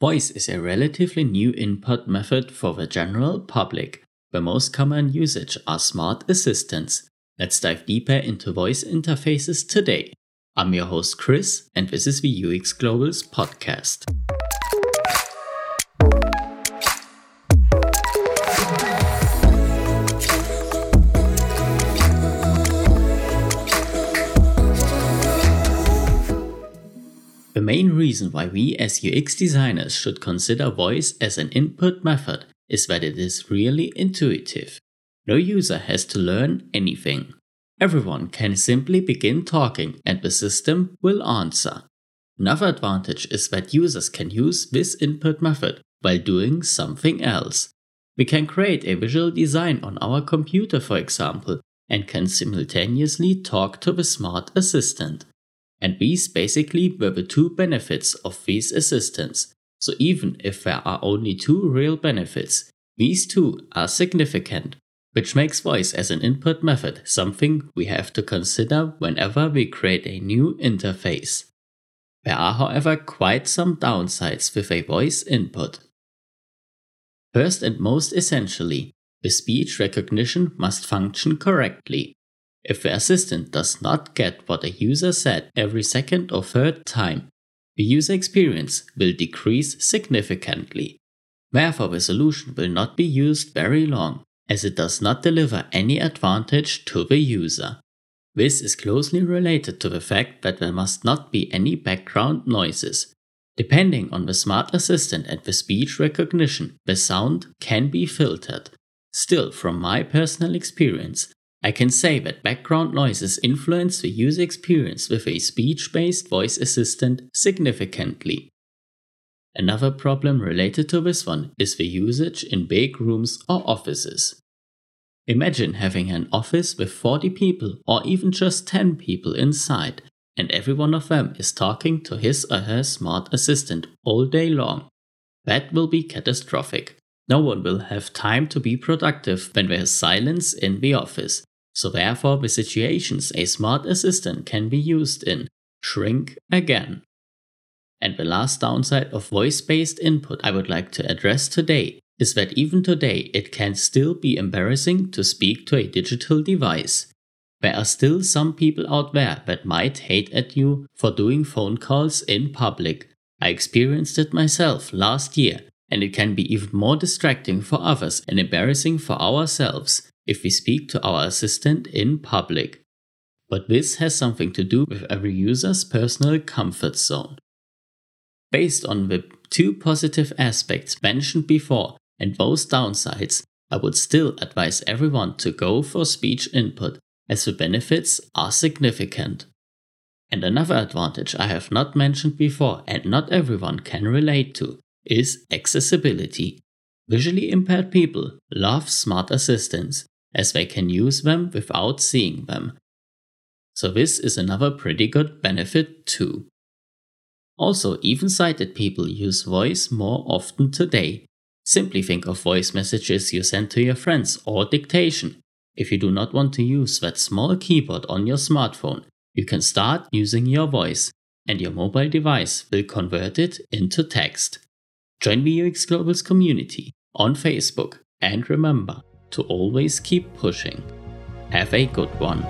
Voice is a relatively new input method for the general public, where most common usage are smart assistants. Let's dive deeper into voice interfaces today. I'm your host Chris, and this is the UX Globals podcast. Main reason why we as UX designers should consider voice as an input method is that it is really intuitive. No user has to learn anything. Everyone can simply begin talking and the system will answer. Another advantage is that users can use this input method while doing something else. We can create a visual design on our computer, for example, and can simultaneously talk to the smart assistant. And these basically were the two benefits of these assistants. So even if there are only two real benefits, these two are significant, which makes voice as an input method something we have to consider whenever we create a new interface. There are, however, quite some downsides with a voice input. First and most essentially, the speech recognition must function correctly. If the assistant does not get what a user said every second or third time, the user experience will decrease significantly. Therefore, the solution will not be used very long, as it does not deliver any advantage to the user. This is closely related to the fact that there must not be any background noises. Depending on the smart assistant and the speech recognition, the sound can be filtered. Still, from my personal experience, I can say that background noises influence the user experience with a speech based voice assistant significantly. Another problem related to this one is the usage in big rooms or offices. Imagine having an office with 40 people or even just 10 people inside, and every one of them is talking to his or her smart assistant all day long. That will be catastrophic. No one will have time to be productive when there is silence in the office, so therefore the situations a smart assistant can be used in shrink again. And the last downside of voice-based input I would like to address today is that even today it can still be embarrassing to speak to a digital device. There are still some people out there that might hate at you for doing phone calls in public. I experienced it myself last year, and it can be even more distracting for others and embarrassing for ourselves if we speak to our assistant in public. But this has something to do with every user's personal comfort zone. Based on the two positive aspects mentioned before and those downsides, I would still advise everyone to go for speech input as the benefits are significant. And another advantage I have not mentioned before and not everyone can relate to is accessibility. Visually impaired people love smart assistants as they can use them without seeing them. So this is another pretty good benefit too. Also, even sighted people use voice more often today. Simply think of voice messages you send to your friends or dictation. If you do not want to use that small keyboard on your smartphone, you can start using your voice, and your mobile device will convert it into text. Join the UX Globals community on Facebook, and remember, to always keep pushing. Have a good one.